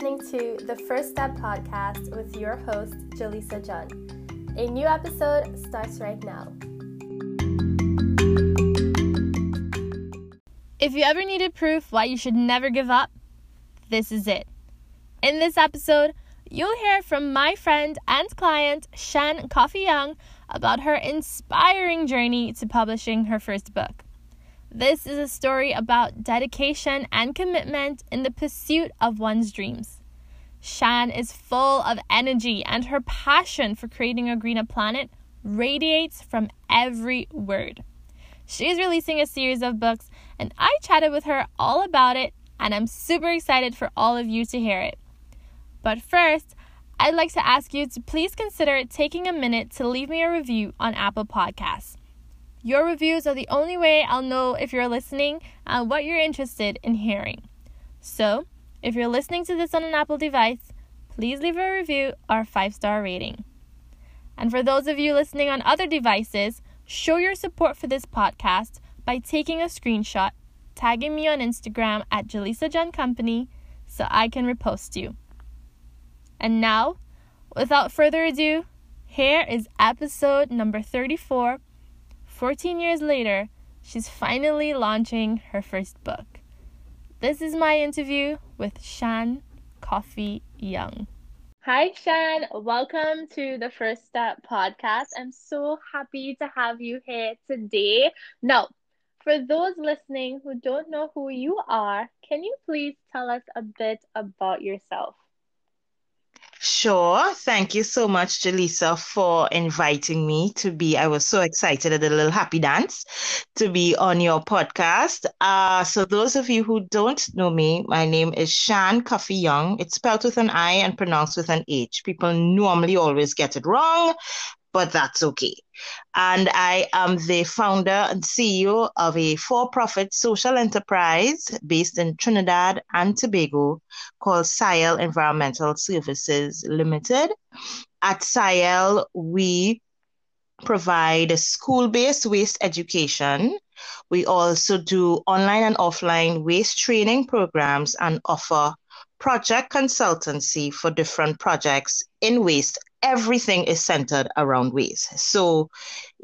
listening to the First Step podcast with your host, Jhalisa John. A new episode starts right now. If you ever needed proof why you should never give up, this is it. In this episode, you'll hear from my friend and client, Sian Cuffy-Young, about her inspiring journey to publishing her first book. This is a story about dedication and commitment in the pursuit of one's dreams. Sian is full of energy, and her passion for creating a greener planet radiates from every word. She is releasing a series of books, and I chatted with her all about it, and I'm super excited for all of you to hear it. But first, I'd like to ask you to please consider taking a minute to leave me a review on Apple Podcasts. Your reviews are the only way I'll know if you're listening and what you're interested in hearing. So, if you're listening to this on an Apple device, please leave a review or five star rating. And for those of you listening on other devices, show your support for this podcast by taking a screenshot, tagging me on Instagram at Jhalisa John Company so I can repost you. And now, without further ado, here is episode number 34 14 years later, she's finally launching her first book. This is my interview with Shan Coffee Young. Hi, Sian. Welcome to the First Step podcast. I'm so happy to have you here today. Now, for those listening who don't know who you are, can you please tell us a bit about yourself? Sure. Thank you so much, Jhalisa, for inviting me to be. I was so excited at the little happy dance to be on your podcast. Uh, so, those of you who don't know me, my name is Sian Cuffy-Young. It's spelled with an I and pronounced with an H. People normally always get it wrong but that's okay. And I am the founder and CEO of a for profit social enterprise based in Trinidad and Tobago called SciEL Environmental Services Limited. At SciEL, we provide school based waste education. We also do online and offline waste training programs and offer project consultancy for different projects in waste everything is centered around waste. So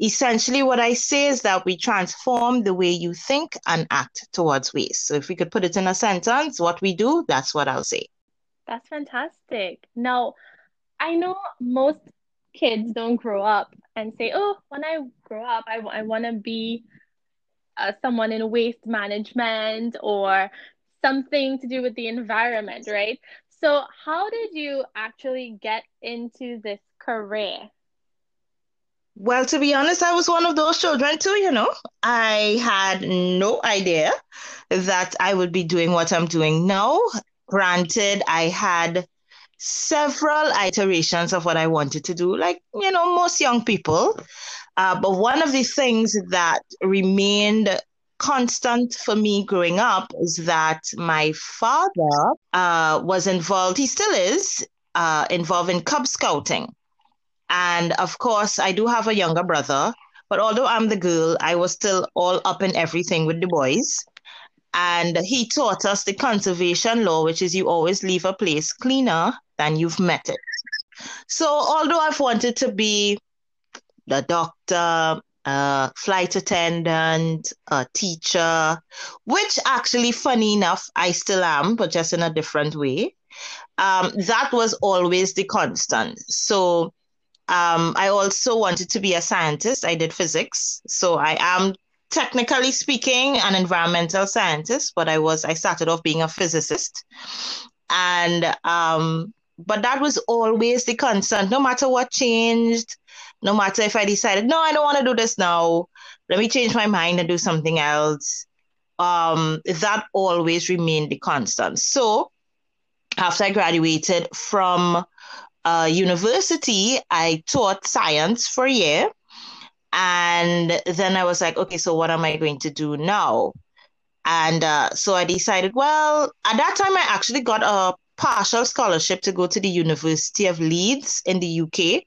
essentially, what I say is that we transform the way you think and act towards waste. So if we could put it in a sentence, what we do, that's what I'll say. That's fantastic. Now, I know most kids don't grow up and say, oh, when I grow up, I, I want to be uh, someone in waste management or something to do with the environment, right? So, how did you actually get into this career? Well, to be honest, I was one of those children too, you know. I had no idea that I would be doing what I'm doing now. Granted, I had several iterations of what I wanted to do, like, you know, most young people. Uh, but one of the things that remained constant for me growing up is that my father uh, was involved, he still is uh, involved in Cub Scouting. And of course, I do have a younger brother, but although I'm the girl, I was still all up in everything with the boys. And he taught us the conservation law, which is you always leave a place cleaner than you've met it. So, although I've wanted to be the doctor, a flight attendant, a teacher, which actually, funny enough, I still am, but just in a different way. Um, that was always the constant. So um, I also wanted to be a scientist. I did physics. So I am technically speaking an environmental scientist, but I was I started off being a physicist. And um, but that was always the constant, no matter what changed no matter if I decided, no, I don't want to do this now, let me change my mind and do something else. Um, that always remained the constant. So after I graduated from uh, university, I taught science for a year. And then I was like, okay, so what am I going to do now? And uh, so I decided, well, at that time, I actually got a partial scholarship to go to the University of Leeds in the UK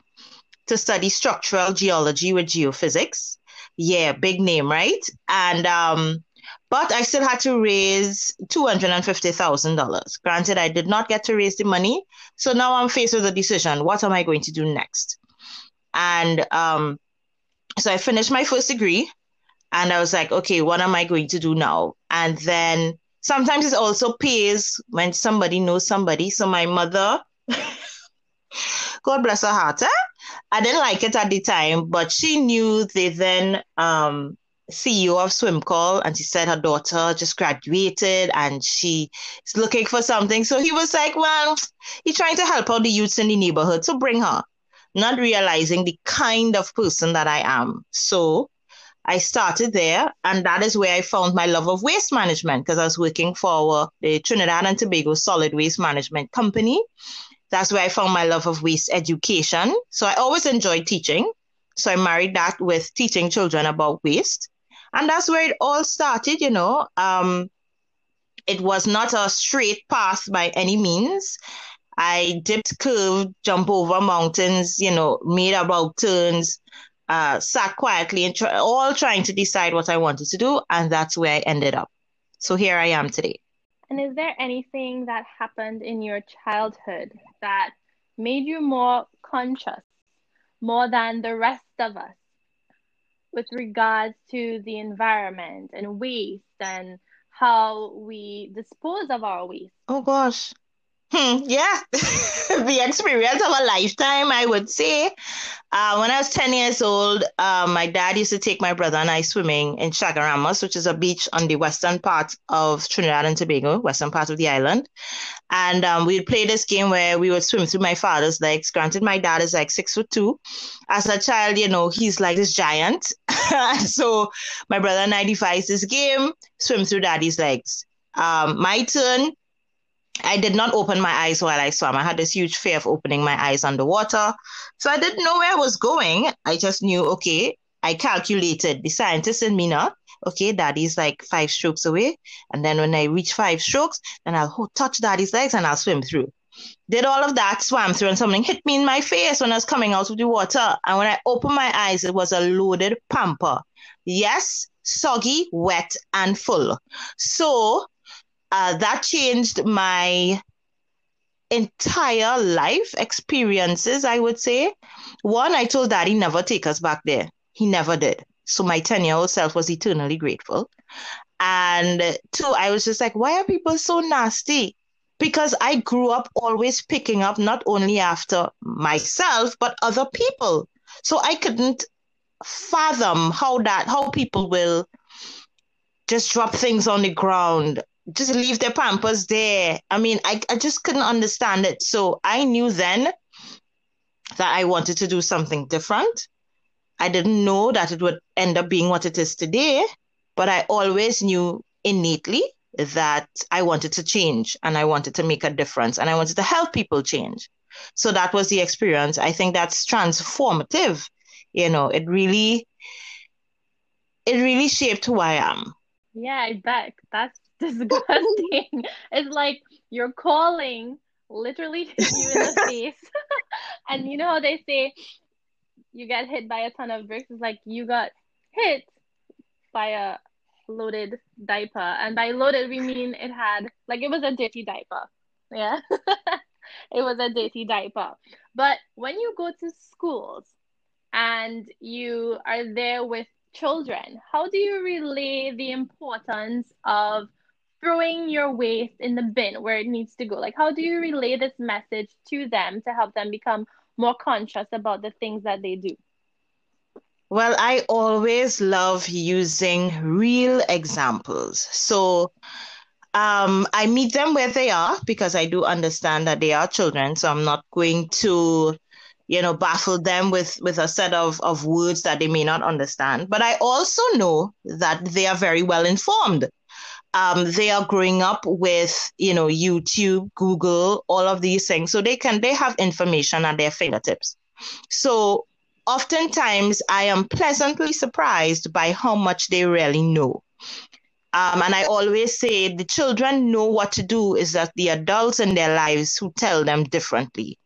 to study structural geology with geophysics. Yeah, big name, right? And um, But I still had to raise $250,000. Granted, I did not get to raise the money. So now I'm faced with a decision. What am I going to do next? And um, so I finished my first degree and I was like, okay, what am I going to do now? And then sometimes it also pays when somebody knows somebody. So my mother, God bless her heart, eh? I didn't like it at the time, but she knew the then um, CEO of SWMCOL, and she said her daughter just graduated and she is looking for something. So he was like, Well, he's trying to help out the youths in the neighborhood, so bring her. Not realizing the kind of person that I am. So I started there, and that is where I found my love of waste management because I was working for the Trinidad and Tobago Solid Waste Management Company. That's where I found my love of waste education. So I always enjoyed teaching. So I married that with teaching children about waste. And that's where it all started, you know. Um, it was not a straight path by any means. I dipped, curved, jump over mountains, you know, made about turns, uh, sat quietly and all trying to decide what I wanted to do. And that's where I ended up. So here I am today. And is there anything that happened in your childhood that made you more conscious, more than the rest of us, with regards to the environment and waste and how we dispose of our waste? Oh gosh. Hmm, yeah, the experience of a lifetime, I would say. Uh, when I was 10 years old, uh, my dad used to take my brother and I swimming in Chaguaramas, which is a beach on the western part of Trinidad and Tobago, western part of the island. And um, we'd play this game where we would swim through my father's legs. Granted, my dad is like six foot two. As a child, you know, he's like this giant. so my brother and I devised this game, swim through daddy's legs. Um, my turn, I did not open my eyes while I swam. I had this huge fear of opening my eyes underwater. So I didn't know where I was going. I just knew, okay, I calculated the scientist in me now. Okay, daddy's like five strokes away. And then when I reach five strokes, then I'll oh, touch daddy's legs and I'll swim through. Did all of that, swam through, and something hit me in my face when I was coming out of the water. And when I opened my eyes, it was a loaded pamper. Yes, soggy, wet, and full. So uh, that changed my entire life experiences, I would say. One, I told daddy never take us back there. He never did. So my 10 year old self was eternally grateful. And two, I was just like, why are people so nasty? Because I grew up always picking up not only after myself, but other people. So I couldn't fathom how that, how people will just drop things on the ground just leave their pampers there. I mean, I, I just couldn't understand it. So I knew then that I wanted to do something different. I didn't know that it would end up being what it is today, but I always knew innately that I wanted to change and I wanted to make a difference and I wanted to help people change. So that was the experience. I think that's transformative. You know, it really, it really shaped who I am. Yeah, I bet. That's disgusting. it's like you're calling literally to you in the face. and you know how they say you get hit by a ton of bricks? It's like you got hit by a loaded diaper. And by loaded, we mean it had, like, it was a dirty diaper. Yeah. it was a dirty diaper. But when you go to schools and you are there with children, how do you relay the importance of throwing your waste in the bin where it needs to go? Like, how do you relay this message to them to help them become more conscious about the things that they do? Well, I always love using real examples. So um, I meet them where they are because I do understand that they are children. So I'm not going to, you know, baffle them with, with a set of, of words that they may not understand. But I also know that they are very well informed um, they are growing up with you know youtube google all of these things. So they can they have information at their fingertips. So oftentimes i am pleasantly surprised by how much they really know. Um, and i always say the children know what to do is that the adults in their lives who tell them differently.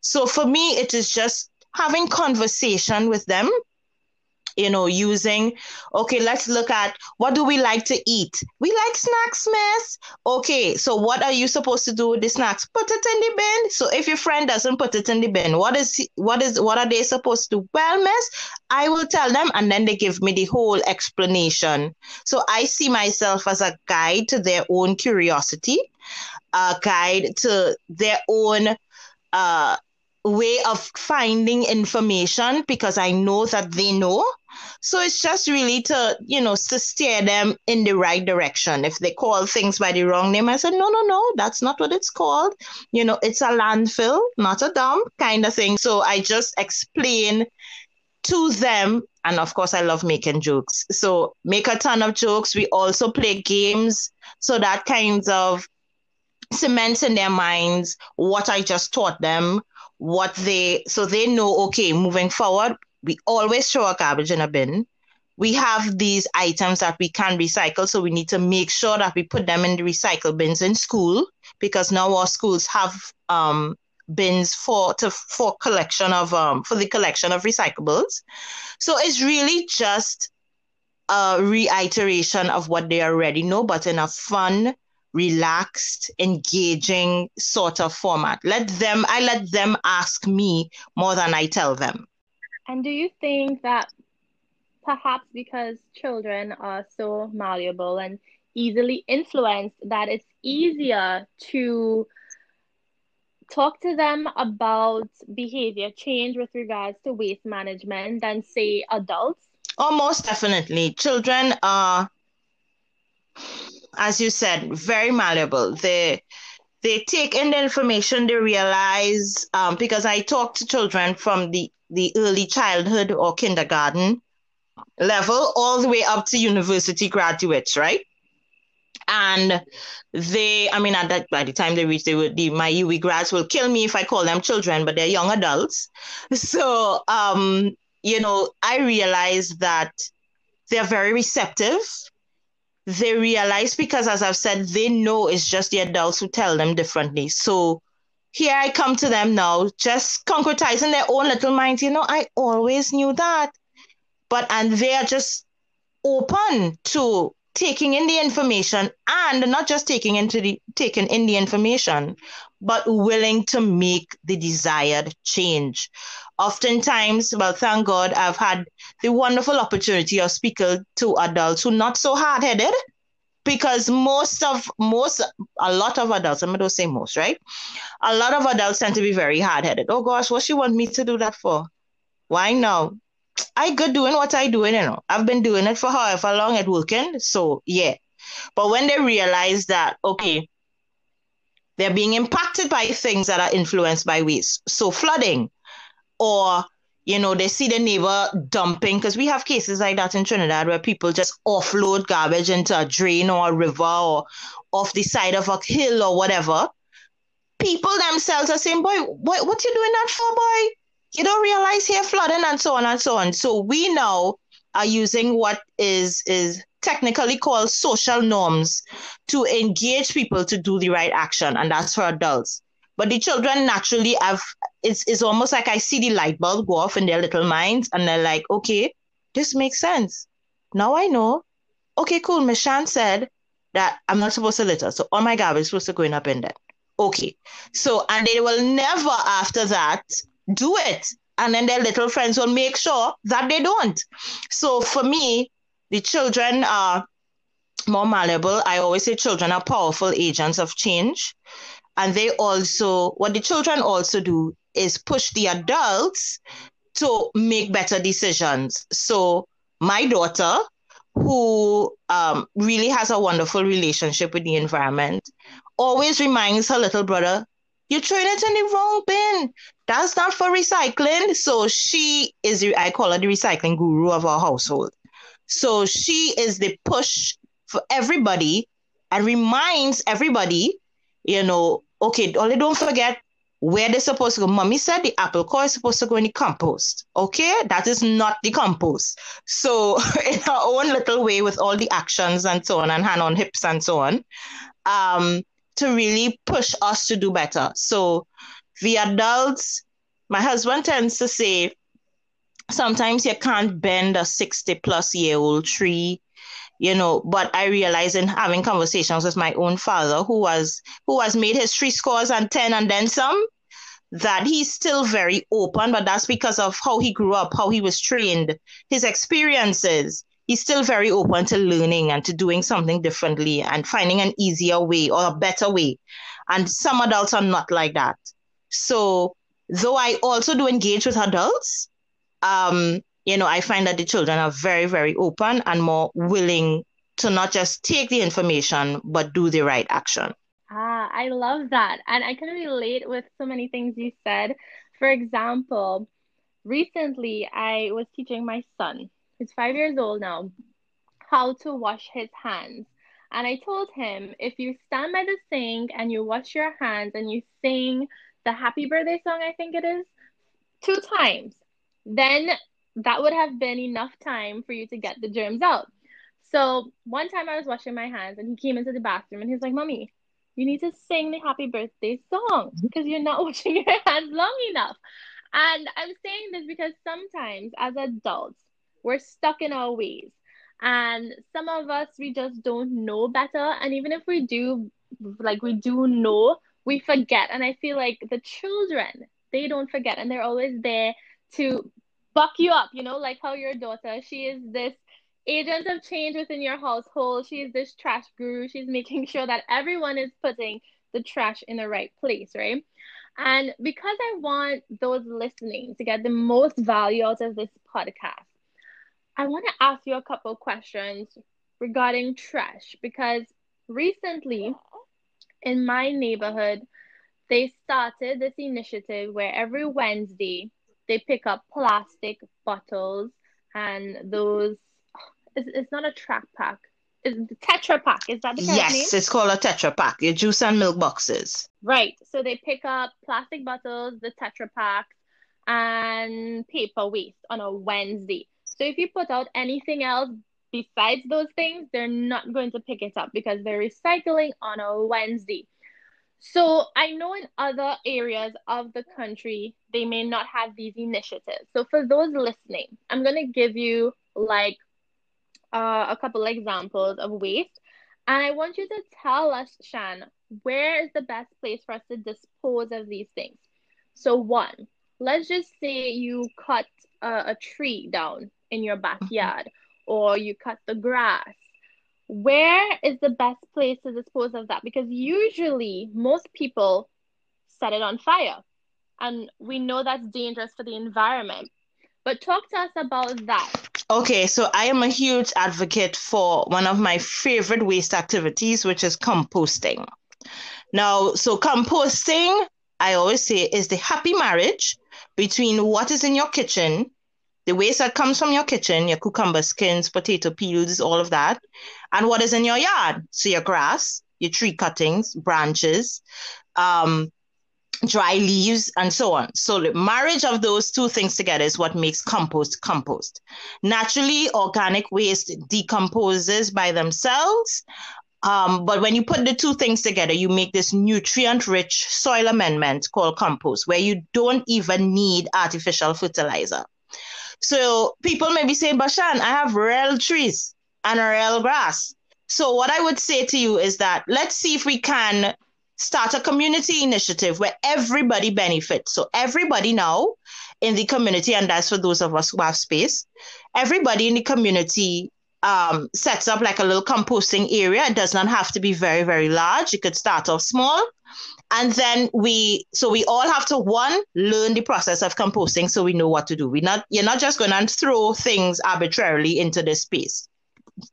So for me it is just having conversation with them you know, using, okay, let's look at what do we like to eat? We like snacks, miss. Okay, so what are you supposed to do with the snacks? Put it in the bin. So if your friend doesn't put it in the bin, what is what is what are they supposed to do? Well, miss, I will tell them and then they give me the whole explanation. So I see myself as a guide to their own curiosity, a guide to their own uh way of finding information because I know that they know. So it's just really to, you know, to steer them in the right direction. If they call things by the wrong name, I said, no, no, no, that's not what it's called. You know, it's a landfill, not a dump kind of thing. So I just explain to them. And of course, I love making jokes. So make a ton of jokes. We also play games. So that kinds of cements in their minds what I just taught them what they so they know okay moving forward we always throw our garbage in a bin we have these items that we can recycle so we need to make sure that we put them in the recycle bins in school because now our schools have um, bins for to for collection of um, for the collection of recyclables so it's really just a reiteration of what they already know but in a fun relaxed, engaging sort of format. Let them, I let them ask me more than I tell them. And do you think that perhaps because children are so malleable and easily influenced, that it's easier to talk to them about behavior change with regards to waste management than, say, adults? Oh, most definitely. Children are as you said, very malleable. They they take in the information, they realize um, because I talk to children from the, the early childhood or kindergarten level all the way up to university graduates, right? And they, I mean, at that by the time they reach, they would the my UWI grads will kill me if I call them children, but they're young adults. So um, you know, I realize that they're very receptive they realize because as I've said, they know it's just the adults who tell them differently. So here I come to them now, just concretizing their own little minds. You know, I always knew that. But and they are just open to taking in the information and not just taking into the taking in the information, but willing to make the desired change. Oftentimes, well, thank God, I've had the wonderful opportunity of speaking to adults who not so hard headed. Because most of most a lot of adults, I'm gonna say most, right? A lot of adults tend to be very hard headed. Oh gosh, what she want me to do that for? Why now? I good doing what I doing, you know. I've been doing it for however long it working. So yeah. But when they realize that, okay, they're being impacted by things that are influenced by waste. So flooding, or you know, they see the neighbor dumping because we have cases like that in Trinidad where people just offload garbage into a drain or a river or off the side of a hill or whatever. People themselves are saying, "Boy, what what you doing that for, boy? You don't realize here flooding and so on and so on." So we now are using what is is technically called social norms to engage people to do the right action, and that's for adults. But the children naturally have it's it's almost like I see the light bulb go off in their little minds, and they're like, okay, this makes sense. Now I know. Okay, cool. Miss said that I'm not supposed to litter, so all my garbage is supposed to go in up in there. Okay, so and they will never after that do it, and then their little friends will make sure that they don't. So for me, the children are more malleable. I always say children are powerful agents of change. And they also, what the children also do is push the adults to make better decisions. So my daughter, who um, really has a wonderful relationship with the environment, always reminds her little brother, you're throwing it in the wrong bin. That's not for recycling. So she is, I call her the recycling guru of our household. So she is the push for everybody and reminds everybody, you know, okay, only don't forget where they're supposed to go. Mommy said the apple core is supposed to go in the compost. Okay, that is not the compost. So, in our own little way, with all the actions and so on, and hand on hips and so on, um, to really push us to do better. So, the adults, my husband tends to say, sometimes you can't bend a 60 plus year old tree you know but i realized in having conversations with my own father who was who has made his three scores and 10 and then some that he's still very open but that's because of how he grew up how he was trained his experiences. He's still very open to learning and to doing something differently and finding an easier way or a better way. And some adults are not like that. So though i also do engage with adults um, you know, I find that the children are very, very open and more willing to not just take the information, but do the right action. Ah, I love that. And I can relate with so many things you said. For example, recently I was teaching my son, who's five years old now, how to wash his hands. And I told him if you stand by the sink and you wash your hands and you sing the happy birthday song, I think it is, two times, then that would have been enough time for you to get the germs out. So one time I was washing my hands and he came into the bathroom and he was like, Mommy, you need to sing the happy birthday song mm-hmm. because you're not washing your hands long enough. And I'm saying this because sometimes as adults, we're stuck in our ways. And some of us, we just don't know better. And even if we do, like we do know, we forget. And I feel like the children, they don't forget and they're always there to buck you up, you know, like how your daughter, she is this agent of change within your household. She is this trash guru. She's making sure that everyone is putting the trash in the right place, right? And because I want those listening to get the most value out of this podcast, I want to ask you a couple questions regarding trash because recently in my neighborhood, they started this initiative where every Wednesday they pick up plastic bottles and those it's, it's not a track pack. It's the tetra pack is that the yes name? it's called a tetra pack your juice and milk boxes. Right. So they pick up plastic bottles the tetra packs and paper waste on a wednesday. So if you put out anything else besides those things they're not going to pick it up because they're recycling on a wednesday so I know in other areas of the country, they may not have these initiatives. So for those listening, I'm going to give you like uh, a couple examples of waste. And I want you to tell us, Sian, where is the best place for us to dispose of these things? So one, let's just say you cut a, a tree down in your backyard or you cut the grass where is the best place to dispose of that? Because usually most people set it on fire. And we know that's dangerous for the environment. But talk to us about that. Okay, so I am a huge advocate for one of my favorite waste activities, which is composting. Now, so composting, I always say, is the happy marriage between what is in your kitchen the waste that comes from your kitchen, your cucumber skins, potato peels, all of that, and what is in your yard. So your grass, your tree cuttings, branches, um, dry leaves, and so on. So the marriage of those two things together is what makes compost compost. Naturally, organic waste decomposes by themselves. Um, but when you put the two things together, you make this nutrient rich soil amendment called compost, where you don't even need artificial fertilizer. So people may be saying, Bashan, I have real trees and real grass. So what I would say to you is that let's see if we can start a community initiative where everybody benefits. So everybody now in the community, and that's for those of us who have space, everybody in the community um, sets up like a little composting area. It does not have to be very, very large. You could start off small and then we so we all have to one learn the process of composting so we know what to do. We not you're not just going to throw things arbitrarily into this space.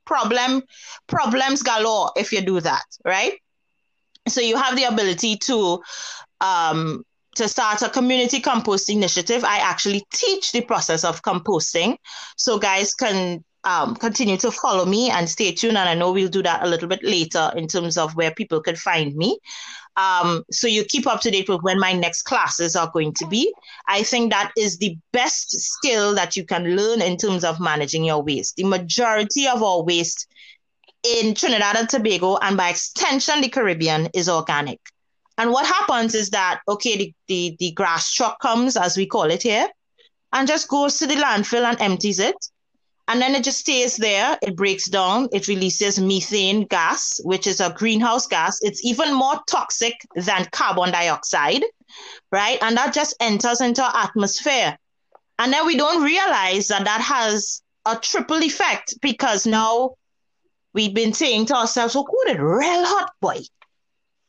Problem problems galore if you do that right? So you have the ability to um to start a community compost initiative. I actually teach the process of composting. So guys can um, continue to follow me and stay tuned. And I know we'll do that a little bit later in terms of where people could find me. Um, so you keep up to date with when my next classes are going to be. I think that is the best skill that you can learn in terms of managing your waste. The majority of our waste in Trinidad and Tobago, and by extension, the Caribbean, is organic. And what happens is that, okay, the, the, the grass truck comes, as we call it here, and just goes to the landfill and empties it. And then it just stays there. It breaks down. It releases methane gas, which is a greenhouse gas. It's even more toxic than carbon dioxide, right? And that just enters into our atmosphere. And then we don't realize that that has a triple effect because now we've been saying to ourselves, oh, good, it real hot, boy.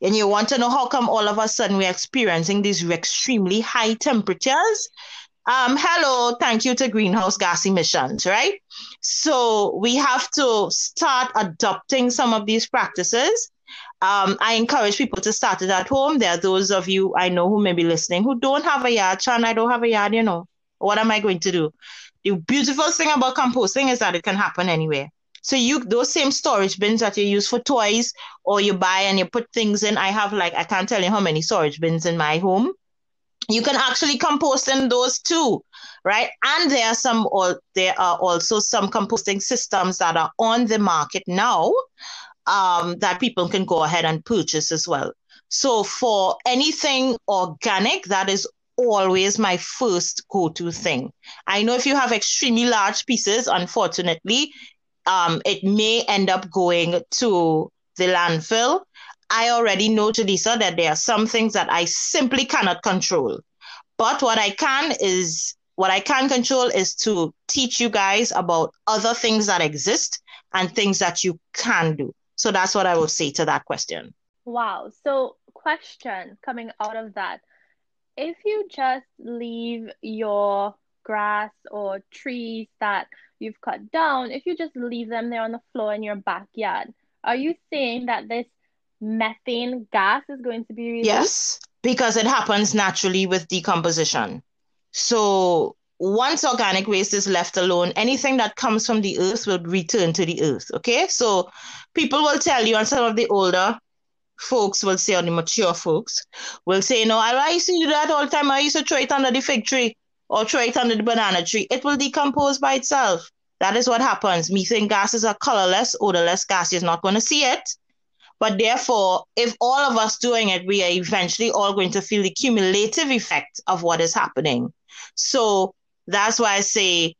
And you want to know how come all of a sudden we're experiencing these extremely high temperatures? Um, hello, thank you to greenhouse gas emissions, right? So we have to start adopting some of these practices. Um, I encourage people to start it at home. There are those of you I know who may be listening who don't have a yard. Sian, I don't have a yard, you know. What am I going to do? The beautiful thing about composting is that it can happen anywhere. So you those same storage bins that you use for toys or you buy and you put things in. I have like I can't tell you how many storage bins in my home. You can actually compost in those too, right? And there are some or there are also some composting systems that are on the market now um, that people can go ahead and purchase as well. So for anything organic, that is always my first go-to thing. I know if you have extremely large pieces, unfortunately, um, it may end up going to the landfill. I already know, to Lisa, that there are some things that I simply cannot control. But what I can is what I can control is to teach you guys about other things that exist and things that you can do. So that's what I will say to that question. Wow. So, question coming out of that if you just leave your grass or trees that you've cut down, if you just leave them there on the floor in your backyard, are you saying that this methane gas is going to be released? Yes, because it happens naturally with decomposition. So once organic waste is left alone, anything that comes from the earth will return to the earth. Okay. So people will tell you, and some of the older folks will say, or the mature folks will say, no, I used to do that all the time. I used to throw it under the fig tree or throw it under the banana tree. It will decompose by itself. That is what happens. Methane gases are colorless, odorless gas. You're not going to see it. But therefore, if all of us doing it, we are eventually all going to feel the cumulative effect of what is happening. So that's why I say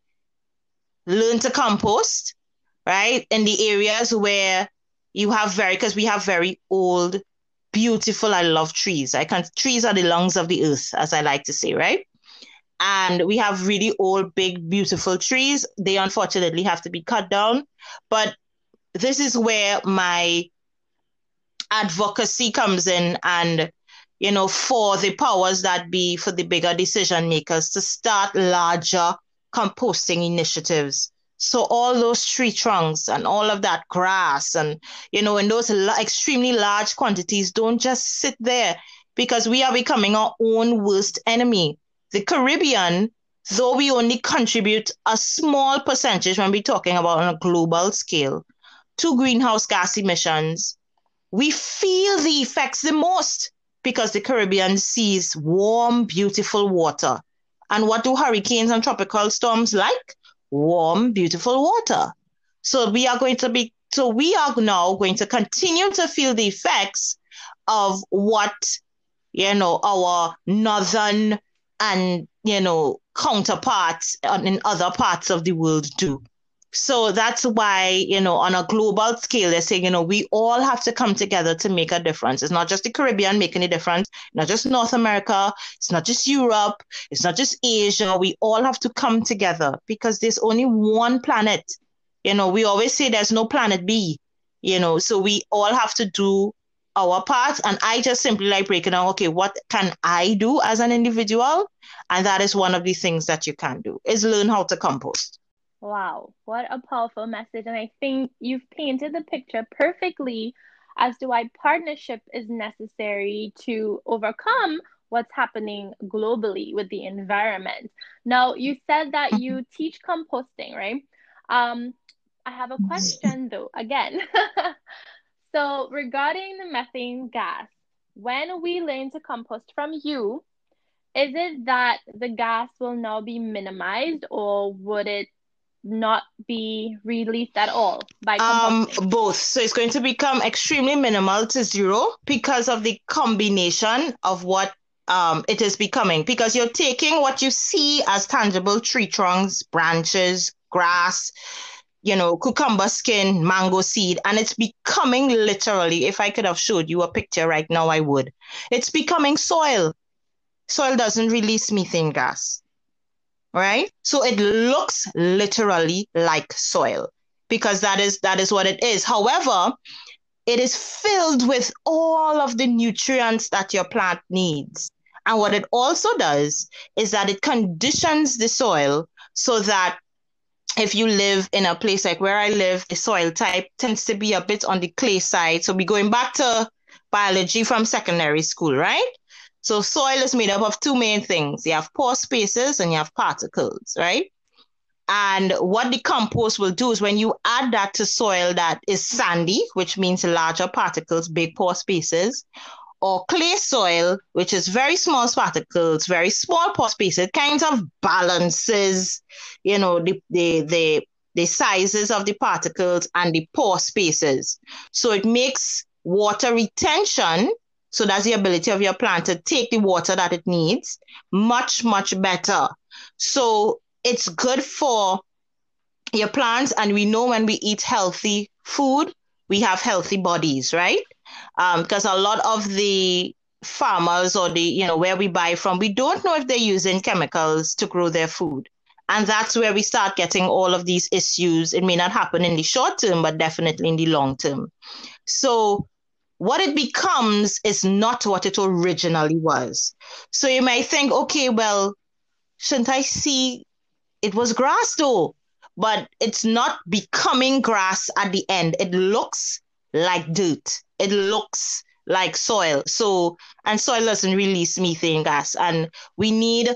learn to compost, right? In the areas where you have very because we have very old, beautiful. I love trees. I can trees are the lungs of the earth, as I like to say, right? And we have really old, big, beautiful trees. They unfortunately have to be cut down. But this is where my advocacy comes in and you know for the powers that be for the bigger decision makers to start larger composting initiatives so all those tree trunks and all of that grass and, you know, in those extremely large quantities don't just sit there because we are becoming our own worst enemy. The Caribbean, though we only contribute a small percentage when we're talking about on a global scale to greenhouse gas emissions, we feel the effects the most because the Caribbean sees warm, beautiful water. And what do hurricanes and tropical storms like? warm, beautiful water. So we are going to be, so we are now going to continue to feel the effects of what, you know, our northern and, you know, counterparts uh, in other parts of the world do. So that's why, you know, on a global scale, they're saying, you know, we all have to come together to make a difference. It's not just the Caribbean making a difference, not just North America, it's not just Europe, it's not just Asia. We all have to come together because there's only one planet. You know, we always say there's no planet B, you know, so we all have to do our part. And I just simply like breaking down, okay, what can I do as an individual? And that is one of the things that you can do is learn how to compost. Wow, what a powerful message. And I think you've painted the picture perfectly as to why partnership is necessary to overcome what's happening globally with the environment. Now, you said that you teach composting, right? Um, I have a question though, again. so, regarding the methane gas, when we learn to compost from you, is it that the gas will now be minimized or would it not be released at all by um both so it's going to become extremely minimal to zero because of the combination of what um, it is becoming because you're taking what you see as tangible tree trunks, branches, grass, you know, cucumber skin, mango seed, and it's becoming literally, if I could have showed you a picture right now, I would. It's becoming soil. Soil doesn't release methane gas, right? So it looks literally like soil because that is that is what it is. However, it is filled with all of the nutrients that your plant needs. And what it also does is that it conditions the soil so that if you live in a place like where I live, the soil type tends to be a bit on the clay side. So we're going back to biology from secondary school, right? So soil is made up of two main things. You have pore spaces and you have particles, right? And what the compost will do is when you add that to soil that is sandy, which means larger particles, big pore spaces, or clay soil, which is very small particles, very small pore spaces, it kind of balances, you know, the, the, the, the sizes of the particles and the pore spaces. So it makes water retention, so that's the ability of your plant to take the water that it needs, much, much better. So it's good for your plants. And we know when we eat healthy food, we have healthy bodies, right? um, because a lot of the farmers or the you know where we buy from we don't know if they're using chemicals to grow their food and that's where we start getting all of these issues it may not happen in the short term but definitely in the long term so what it becomes is not what it originally was so you might think okay well shouldn't i see it was grass though but it's not becoming grass at the end it looks like dirt it looks like soil. So, and soil doesn't release methane gas. And we need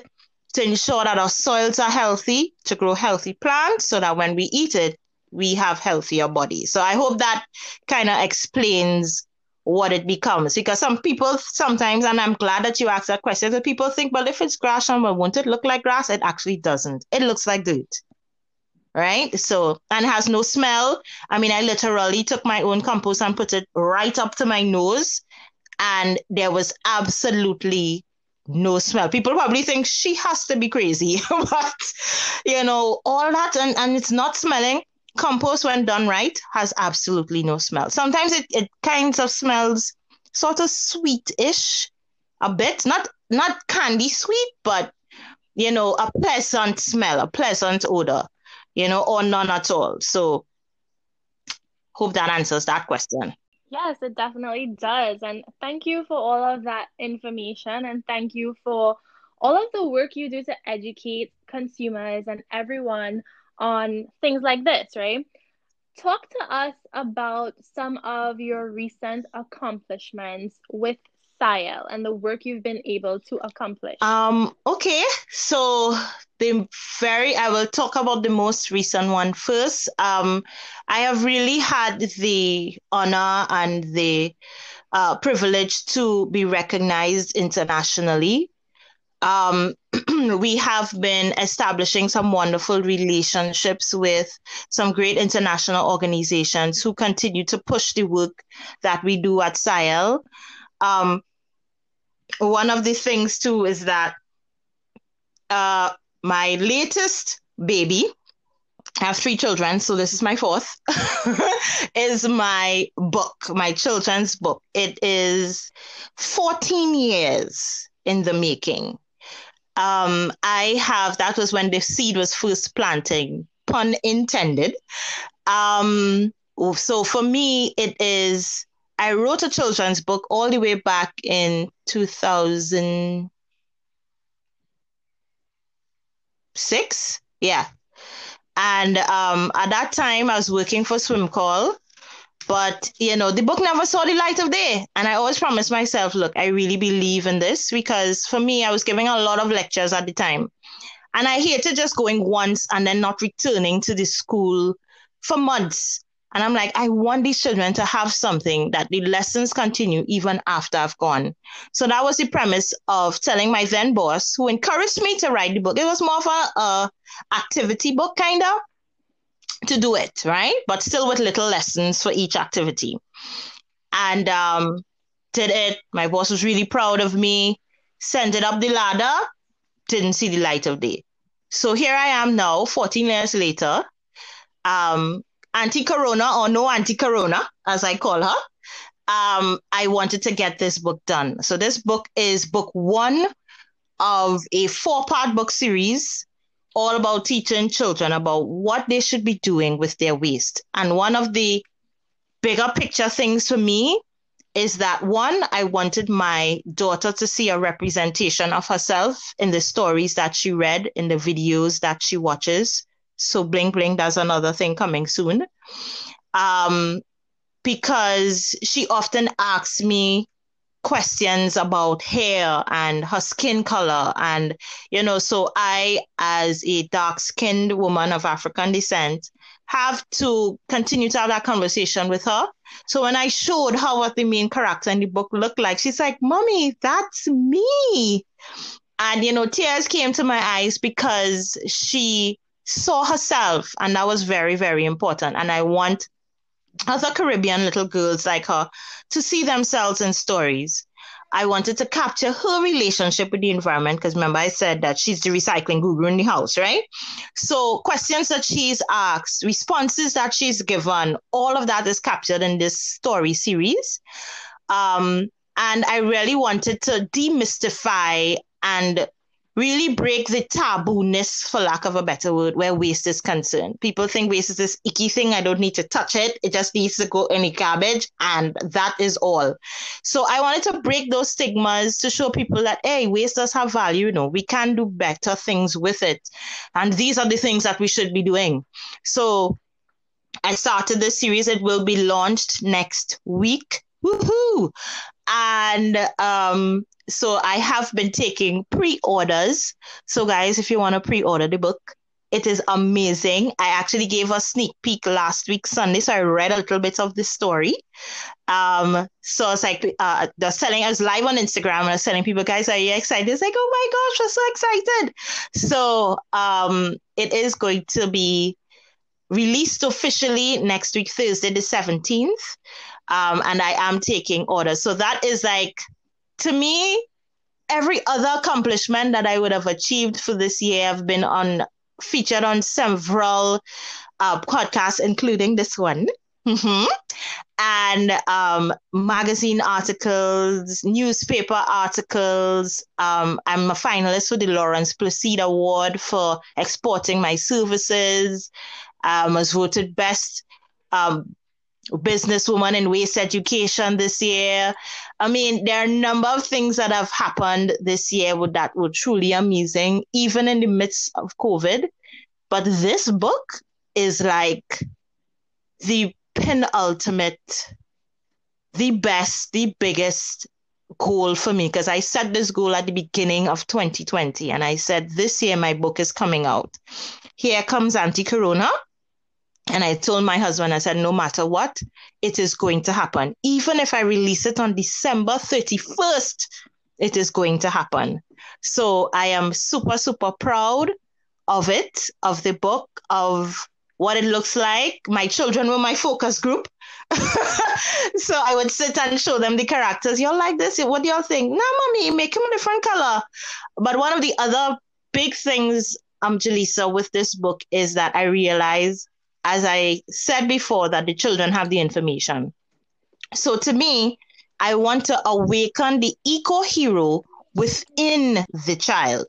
to ensure that our soils are healthy to grow healthy plants so that when we eat it, we have healthier bodies. So I hope that kind of explains what it becomes because some people sometimes, and I'm glad that you asked that question, that people think, well, if it's grass, and well, won't it look like grass? It actually doesn't. It looks like dirt right? So, and has no smell. I mean, I literally took my own compost and put it right up to my nose, and there was absolutely no smell. People probably think she has to be crazy, but you know, all that and, and it's not smelling. Compost, when done right, has absolutely no smell. Sometimes it, it kinds of smells sort of sweet-ish, a bit, not not candy sweet, but you know, a pleasant smell, a pleasant odor you know, or none at all. So hope that answers that question. Yes, it definitely does. And thank you for all of that information. And thank you for all of the work you do to educate consumers and everyone on things like this, right? Talk to us about some of your recent accomplishments with SciEL and the work you've been able to accomplish? Um, okay, so the very I will talk about the most recent one first. Um, I have really had the honor and the uh, privilege to be recognized internationally. Um, we have been establishing some wonderful relationships with some great international organizations who continue to push the work that we do at SciEL. Um, one of the things too is that uh, my latest baby, I have three children, so this is my fourth, is my book, my children's book. It is 14 years in the making. Um, I have, that was when the seed was first planting, pun intended. Um, so for me, it is I wrote a children's book all the way back in 2006. Yeah. And um, at that time, I was working for SWMCOL, but you know, the book never saw the light of day. And I always promised myself, look, I really believe in this because for me, I was giving a lot of lectures at the time. And I hated just going once and then not returning to the school for months. And I'm like, I want these children to have something that the lessons continue even after I've gone. So that was the premise of telling my then boss, who encouraged me to write the book. It was more of a, a activity book, kind of, to do it, right? But still with little lessons for each activity. And um, did it. My boss was really proud of me. sent it up the ladder, didn't see the light of day. So here I am now, 14 years later, um, anti-corona or no anti-corona, as I call her. Um, I wanted to get this book done. So this book is book one of a four-part book series all about teaching children about what they should be doing with their waste. And one of the bigger picture things for me is that one, I wanted my daughter to see a representation of herself in the stories that she read, in the videos that she watches. So bling bling, that's another thing coming soon. Um, because she often asks me questions about hair and her skin color and you know so i as a dark skinned woman of african descent have to continue to have that conversation with her. So when I showed her what the main character in the book looked like, she's like, Mommy, that's me. And, you know, tears came to my eyes because she saw herself, and that was very, very important. And I want other Caribbean little girls like her to see themselves in stories. I wanted to capture her relationship with the environment because remember I said that she's the recycling guru in the house, right? So questions that she's asked, responses that she's given, all of that is captured in this story series. Um, and I really wanted to demystify and really break the tabooness, for lack of a better word, where waste is concerned. People think waste is this icky thing. I don't need to touch it. It just needs to go in the garbage, and that is all. So I wanted to break those stigmas to show people that hey, waste does have value. You know, we can do better things with it, and these are the things that we should be doing. So I started this series. It will be launched next week. Woohoo! And um, so I have been taking pre-orders. So guys, if you want to pre-order the book, it is amazing. I actually gave a sneak peek last week Sunday, so I read a little bit of the story. Um, so it's like uh, they're selling. I was live on Instagram and I was telling people, guys, are you excited? It's like, oh my gosh, I'm so excited. So um, it is going to be released officially next week, Thursday the seventeenth. Um, and I am taking orders. So that is like to me, every other accomplishment that I would have achieved for this year, I've been on featured on several uh, podcasts, including this one. Mm-hmm. And um, magazine articles, newspaper articles. Um, I'm a finalist for the Lawrence Placide Award for exporting my services. Um, I was voted best um, businesswoman in waste education this year. I mean, there are a number of things that have happened this year that were truly amazing, even in the midst of COVID. But this book is like the penultimate, the best, the biggest goal for me because I set this goal at the beginning of 2020 and I said, This year my book is coming out. Here comes Anti Corona and I told my husband, I said, no matter what, it is going to happen. Even if I release it on December 31st, it is going to happen. So I am super, super proud of it, of the book, of what it looks like. My children were my focus group. so I would sit and show them the characters. Y'all like this? What do y'all think? No, mommy, make him a different color. But one of the other big things, um, Jhalisa, with this book is that I realize as I said before, that the children have the information. So to me, I want to awaken the eco hero within the child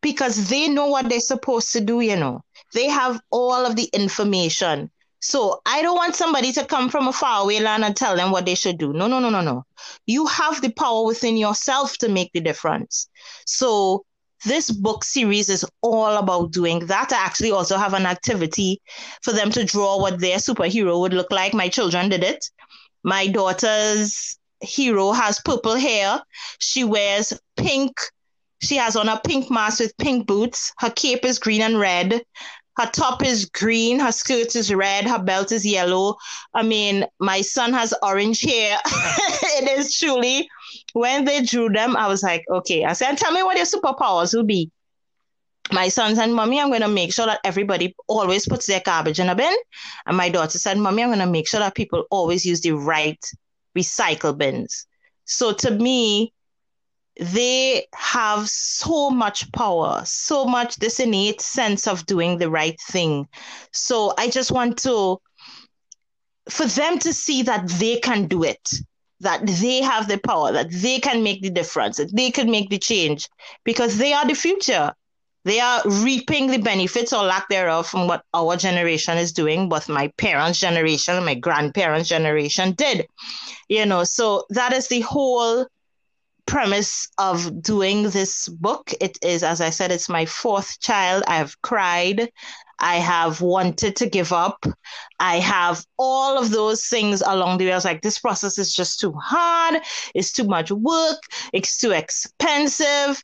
because they know what they're supposed to do, you know. They have all of the information. So I don't want somebody to come from a faraway land and tell them what they should do. No, no, no, no, no. You have the power within yourself to make the difference. So this book series is all about doing that. I actually also have an activity for them to draw what their superhero would look like. My children did it. My daughter's hero has purple hair. She wears pink. She has on a pink mask with pink boots. Her cape is green and red. Her top is green, her skirt is red, her belt is yellow. I mean, my son has orange hair. it is truly when they drew them, I was like, okay. I said, tell me what your superpowers will be. My son said, Mommy, I'm going to make sure that everybody always puts their garbage in a bin. And my daughter said, Mommy, I'm going to make sure that people always use the right recycle bins. So to me, they have so much power, so much this innate sense of doing the right thing. So I just want to, for them to see that they can do it, that they have the power, that they can make the difference, that they can make the change, because they are the future. They are reaping the benefits or lack thereof from what our generation is doing, what my parents' generation, my grandparents' generation did. You know, so that is the whole premise of doing this book. It is, as I said, it's my fourth child. I have cried. I have wanted to give up. I have all of those things along the way. I was like, this process is just too hard. It's too much work. It's too expensive.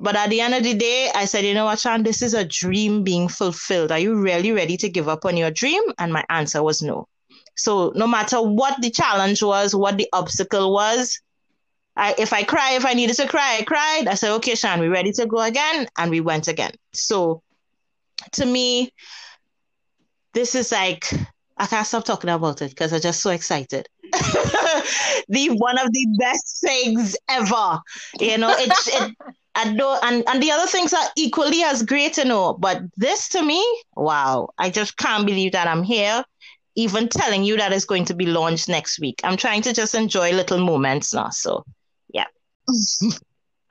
But at the end of the day, I said, you know what, Sian, this is a dream being fulfilled. Are you really ready to give up on your dream? And my answer was no. So no matter what the challenge was, what the obstacle was, I, if I cry, if I needed to cry, I cried. I said, okay, Sian, we're ready to go again? And we went again. So to me, this is like, I can't stop talking about it because I'm just so excited. the one of the best things ever. You know, it's it, I don't, and, and the other things are equally as great you know. But this to me, wow, I just can't believe that I'm here even telling you that it's going to be launched next week. I'm trying to just enjoy little moments now. So yeah.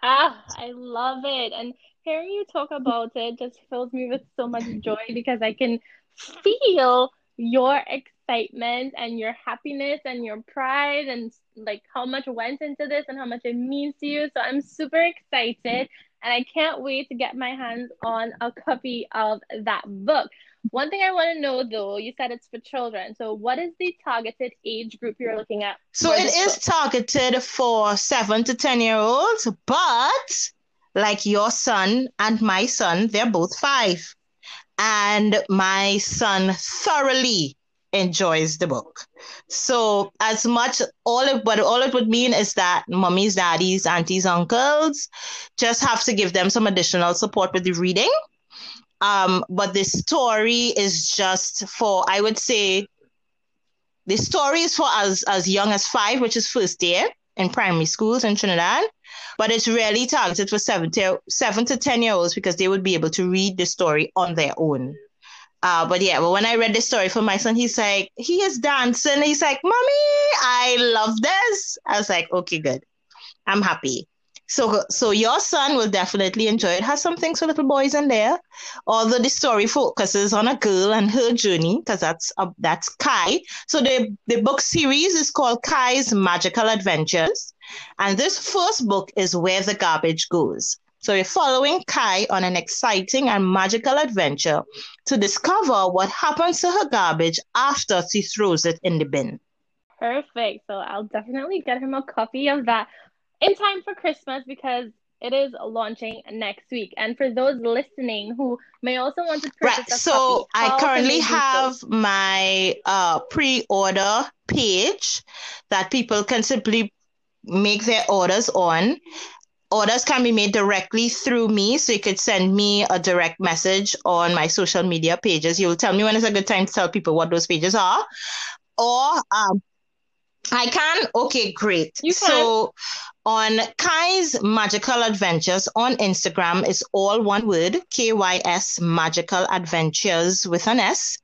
ah, I love it. And hearing you talk about it just fills me with so much joy because I can feel your excitement and your happiness and your pride and like how much went into this and how much it means to you. So I'm super excited and I can't wait to get my hands on a copy of that book. One thing I want to know though, you said it's for children. So what is the targeted age group you're looking at? So it is book? targeted for 7 to 10 year olds, but like your son and my son, they're both 5. And my son thoroughly enjoys the book. So as much all of what all it would mean is that mummies, daddies, aunties, uncles just have to give them some additional support with the reading um, but the story is just for, I would say, the story is for as, as young as five, which is first year in primary schools in Trinidad. But it's really targeted for seven to, seven to 10 year olds because they would be able to read the story on their own. Uh, but yeah, but when I read the story for my son, he's like, he is dancing. He's like, Mommy, I love this. I was like, okay, good. I'm happy. So, so your son will definitely enjoy it. Has some things for little boys in there, although the story focuses on a girl and her journey because that's uh, that's Kai. So the the book series is called Kai's Magical Adventures, and this first book is Where the Garbage Goes. So you're following Kai on an exciting and magical adventure to discover what happens to her garbage after she throws it in the bin. Perfect. So I'll definitely get him a copy of that in time for Christmas because it is launching next week. And for those listening who may also want to purchase right. so copy, I currently have so? my uh, pre-order page that people can simply make their orders on. Orders can be made directly through me, so you could send me a direct message on my social media pages. You'll tell me when it's a good time to tell people what those pages are, or um, I can. Okay, great. You can. So on Kai's Magical Adventures on Instagram. It's all one word, KYS Magical Adventures with an S.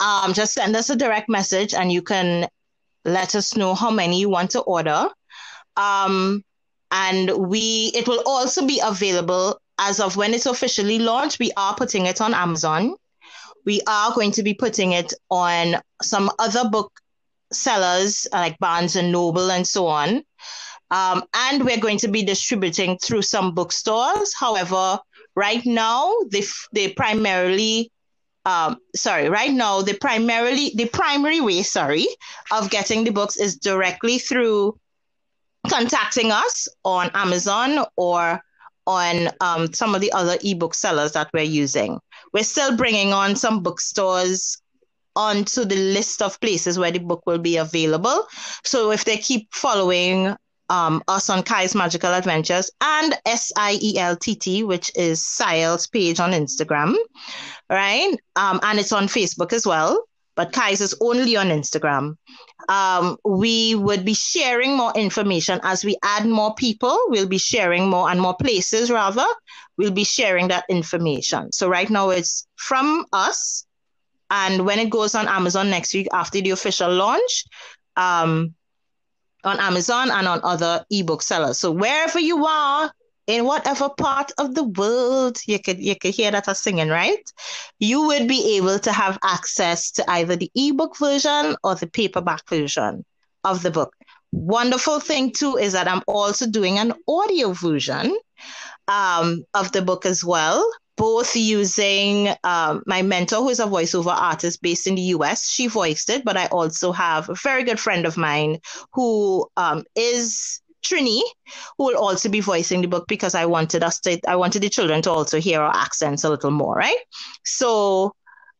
Um, just send us a direct message and you can let us know how many you want to order. Um, and we it will also be available as of when it's officially launched. We are putting it on Amazon. We are going to be putting it on some other book sellers like Barnes and Noble and so on. Um, and we're going to be distributing through some bookstores. However, right now they they primarily um, sorry, right now the primarily the primary way, sorry, of getting the books is directly through contacting us on Amazon or on um, some of the other ebook sellers that we're using. We're still bringing on some bookstores onto the list of places where the book will be available. So if they keep following um, us on Kai's Magical Adventures and S I E L T T, which is SciEL's page on Instagram, right? Um, and it's on Facebook as well. But Kai's is only on Instagram. Um, we would be sharing more information as we add more people. We'll be sharing more and more places, rather. We'll be sharing that information. So right now it's from us. And when it goes on Amazon next week after the official launch, um, on Amazon and on other ebook sellers. So wherever you are, in whatever part of the world you could you could hear that us singing, right? You would be able to have access to either the ebook version or the paperback version of the book. Wonderful thing too is that I'm also doing an audio version um, of the book as well both using um, my mentor, who is a voiceover artist based in the US. She voiced it, but I also have a very good friend of mine who um, is Trini, who will also be voicing the book because I wanted us to, I wanted the children to also hear our accents a little more, right? So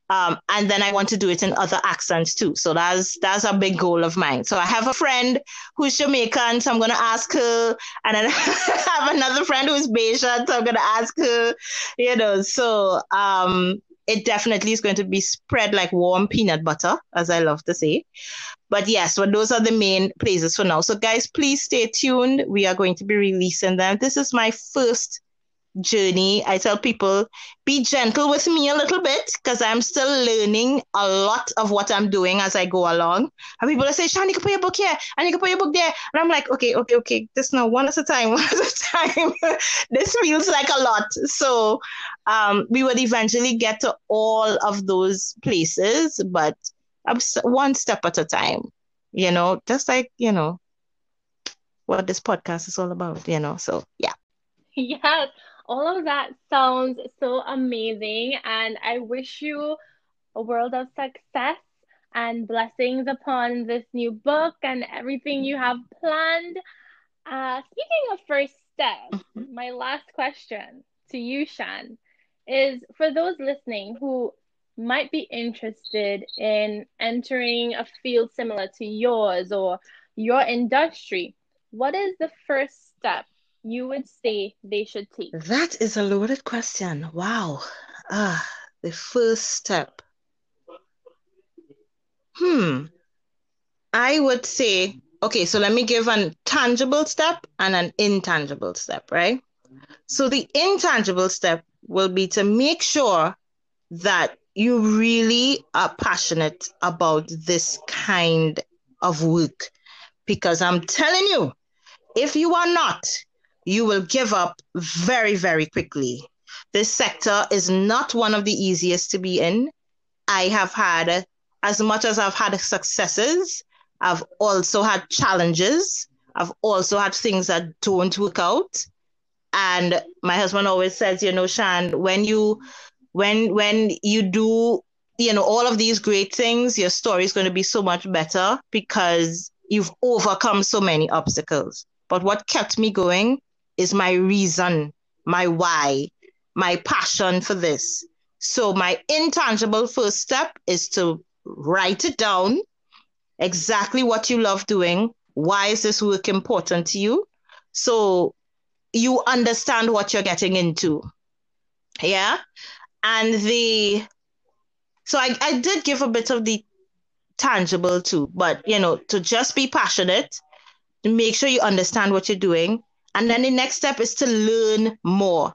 um, and then I want to do it in other accents too. So that's that's a big goal of mine. So I have a friend who's Jamaican, so I'm gonna ask her, and I have another friend who's Bajan, so I'm gonna ask her. You know, so um, it definitely is going to be spread like warm peanut butter, as I love to say. But yes, well, those are the main places for now. So guys, please stay tuned. We are going to be releasing them. This is my first journey. I tell people, be gentle with me a little bit because I'm still learning a lot of what I'm doing as I go along. And people say, Sian, you can put your book here and you can put your book there. And I'm like, okay, okay, okay. This now one at a time, one at a time. this feels like a lot. So um, we would eventually get to all of those places, but one step at a time, you know, just like, you know, what this podcast is all about, you know. So yeah. Yes all of that sounds so amazing. And I wish you a world of success and blessings upon this new book and everything you have planned. Uh, speaking of first steps, mm-hmm. my last question to you, Sian, is for those listening who might be interested in entering a field similar to yours or your industry, what is the first step you would say they should take? That is a loaded question. Wow. Ah, the first step. Hmm. I would say, okay, so let me give a tangible step and an intangible step, right? So the intangible step will be to make sure that you really are passionate about this kind of work. Because I'm telling you, if you are not, you will give up very, very quickly. This sector is not one of the easiest to be in. I have had, as much as I've had successes, I've also had challenges. I've also had things that don't work out. And my husband always says, you know, Sian, when you when when you do, you know, all of these great things, your story is going to be so much better because you've overcome so many obstacles. But what kept me going is my reason, my why, my passion for this. So, my intangible first step is to write it down exactly what you love doing. Why is this work important to you? So, you understand what you're getting into. Yeah. And the, so I, I did give a bit of the tangible too, but you know, to just be passionate, make sure you understand what you're doing, and then the next step is to learn more.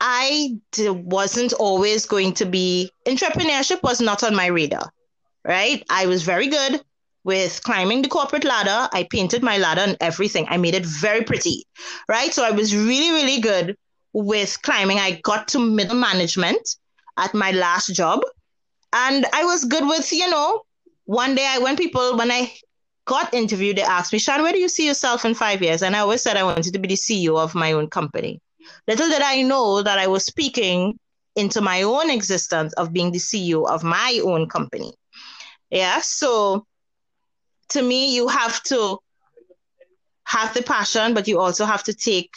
I wasn't always going to be, entrepreneurship was not on my radar, right? I was very good with climbing the corporate ladder. I painted my ladder and everything. I made it very pretty, right? So I was really, really good with climbing. I got to middle management at my last job. And I was good with, you know, one day I, when people, when I got interviewed, they asked me, Sian, where do you see yourself in five years? And I always said I wanted to be the CEO of my own company. Little did I know that I was speaking into my own existence of being the CEO of my own company. Yeah. So to me, you have to have the passion, but you also have to take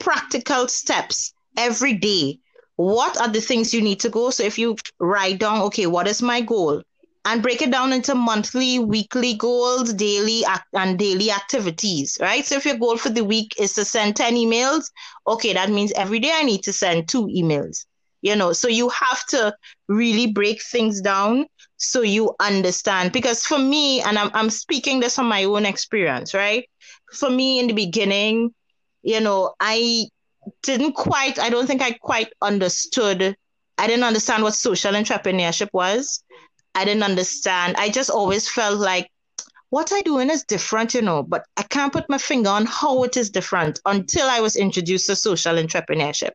practical steps every day. What are the things you need to go? So if you write down, okay, what is my goal? And break it down into monthly, weekly goals, daily and daily activities, right? So if your goal for the week is to send 10 emails, okay, that means every day I need to send two emails. you know so you have to really break things down so you understand because for me and I'm, I'm speaking this from my own experience right for me in the beginning you know i didn't quite i don't think i quite understood i didn't understand what social entrepreneurship was i didn't understand i just always felt like what i doing is different you know but i can't put my finger on how it is different until i was introduced to social entrepreneurship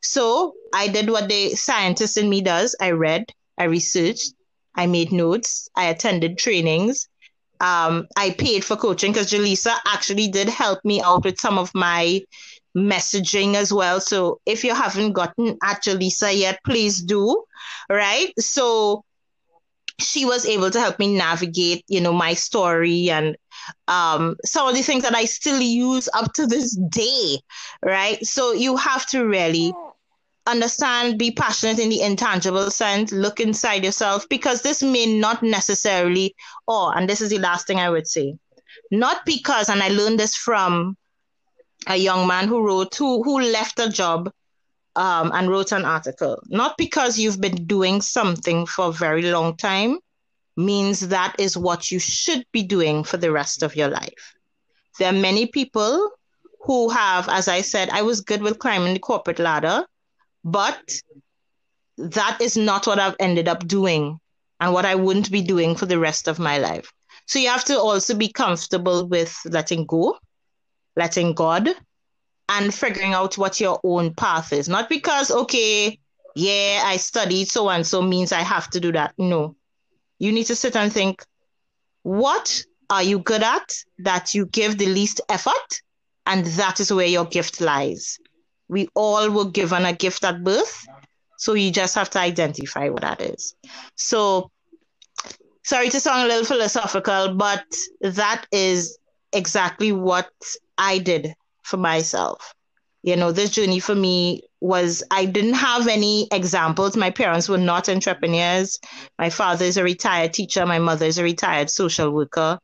so I did what the scientist in me does. I read, I researched, I made notes, I attended trainings. Um, I paid for coaching because Jhalisa actually did help me out with some of my messaging as well. So if you haven't gotten at Jhalisa yet, please do. Right. So she was able to help me navigate, you know, my story and um, some of the things that I still use up to this day, right? So you have to really understand, be passionate in the intangible sense, look inside yourself, because this may not necessarily, or, and this is the last thing I would say, not because, and I learned this from a young man who wrote, who, who left a job um, and wrote an article, not because you've been doing something for a very long time means that is what you should be doing for the rest of your life. There are many people who have, as I said, I was good with climbing the corporate ladder, but that is not what I've ended up doing and what I wouldn't be doing for the rest of my life. So you have to also be comfortable with letting go, letting God, and figuring out what your own path is. Not because, okay, yeah, I studied so and so means I have to do that. No. You need to sit and think, what are you good at that you give the least effort? And that is where your gift lies. We all were given a gift at birth. So you just have to identify what that is. So, sorry to sound a little philosophical, but that is exactly what I did for myself. You know, this journey for me was I didn't have any examples. My parents were not entrepreneurs. My father is a retired teacher, my mother is a retired social worker.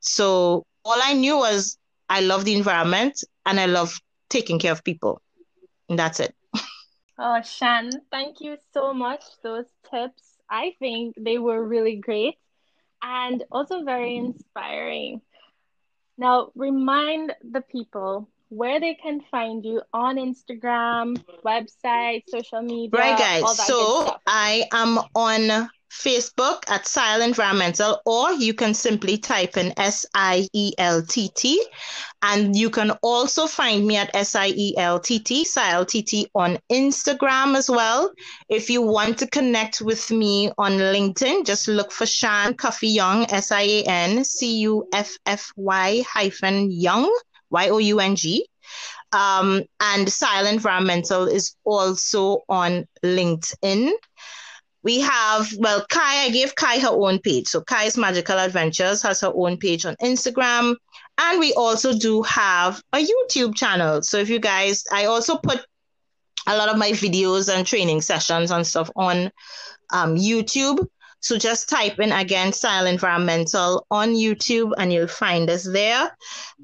So all I knew was I love the environment and I love taking care of people. And that's it. Oh, Sian, thank you so much. Those tips, I think they were really great and also very inspiring. Now, remind the people where they can find you on Instagram, website, social media. Right, guys. So I am on Facebook at SciEL Environmental, or you can simply type in S I E L T T. And you can also find me at S I E L T T, SILTT on Instagram as well. If you want to connect with me on LinkedIn, just look for Sian Cuffy Young, S I A N C U F F Y hyphen Young, Y O U N G. Um, and SciEL Environmental is also on LinkedIn. We have, well, Kai, I gave Kai her own page. So Kai's Magical Adventures has her own page on Instagram. And we also do have a YouTube channel. So if you guys, I also put a lot of my videos and training sessions and stuff on um, YouTube. So just type in again SciEL Environmental on YouTube and you'll find us there.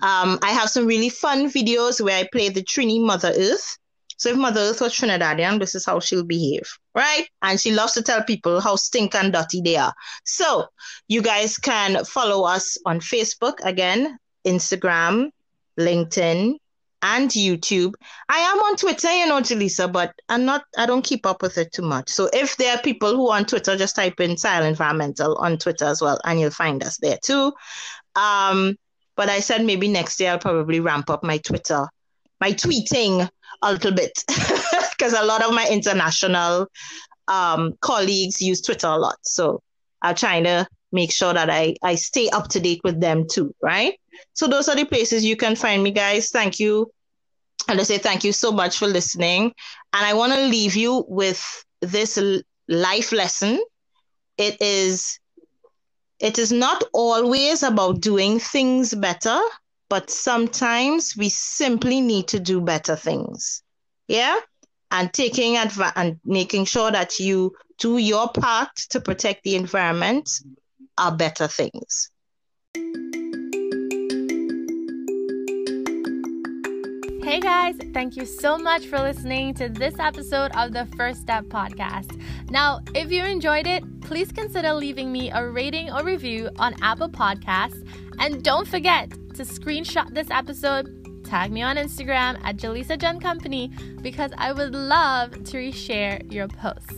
Um, I have some really fun videos where I play the Trini Mother Earth. So if Mother Earth was Trinidadian, this is how she'll behave, right? And she loves to tell people how stink and dirty they are. So you guys can follow us on Facebook again, Instagram, LinkedIn, and YouTube. I am on Twitter, you know, Jhalisa, but I'm not, I don't keep up with it too much. So if there are people who are on Twitter, just type in SciEL Environmental on Twitter as well, and you'll find us there too. Um, but I said maybe next year I'll probably ramp up my Twitter, my tweeting a little bit because a lot of my international um, colleagues use Twitter a lot. So I'll trying to make sure that I, I stay up to date with them too, right? So those are the places you can find me, guys. Thank you. And I say thank you so much for listening. And I want to leave you with this life lesson. It is it is not always about doing things better, but sometimes we simply need to do better things. Yeah? And taking advantage and making sure that you do your part to protect the environment are better things. Hey guys, thank you so much for listening to this episode of the First Step Podcast. Now, if you enjoyed it, please consider leaving me a rating or review on Apple Podcasts. And don't forget to screenshot this episode, tag me on Instagram at Jhalisa John Company because I would love to reshare your posts.